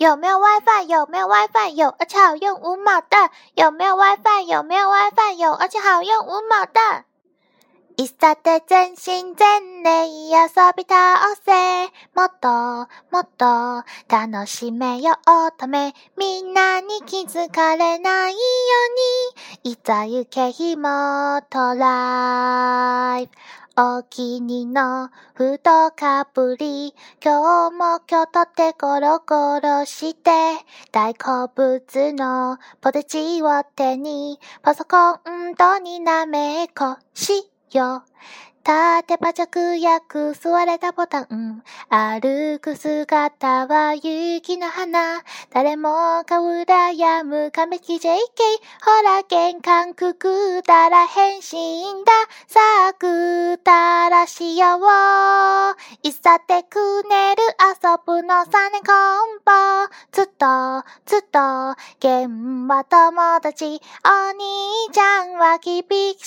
有没有 WiFi？有没有 WiFi？有，而且好用无码的。有没有 WiFi？有没有 WiFi？有，而且好用无码的。いさて全身全霊遊び倒せ。もっともっと楽しめようため、みんなに気づかれないように、いざ行けひもトライブ。 お気にのふとかぶり、今日も今日とってゴロゴロして、大好物のポテチを手に、パソコンとになめこしよ。縦パ着役座れたボタン。歩く姿は雪の花。誰もが羨む完璧 JK。ほら玄関くくったら変身だ。さあくったらしよう。いさてくねる遊ぶの3年コンボ。ずっとずっと現場友達。お兄ちゃんは厳しいけ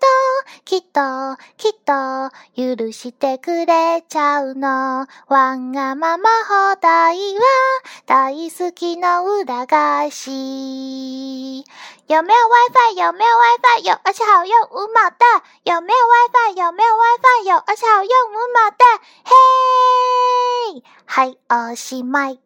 ど、きっときっと許してくれちゃうの。わんがまま放題は大好きの裏返し。有没有 WiFi？有没有 WiFi？有，而且好用无码的。有没有 WiFi？有没有 WiFi？有，而且好用无码的。嘿，はい、おしまい。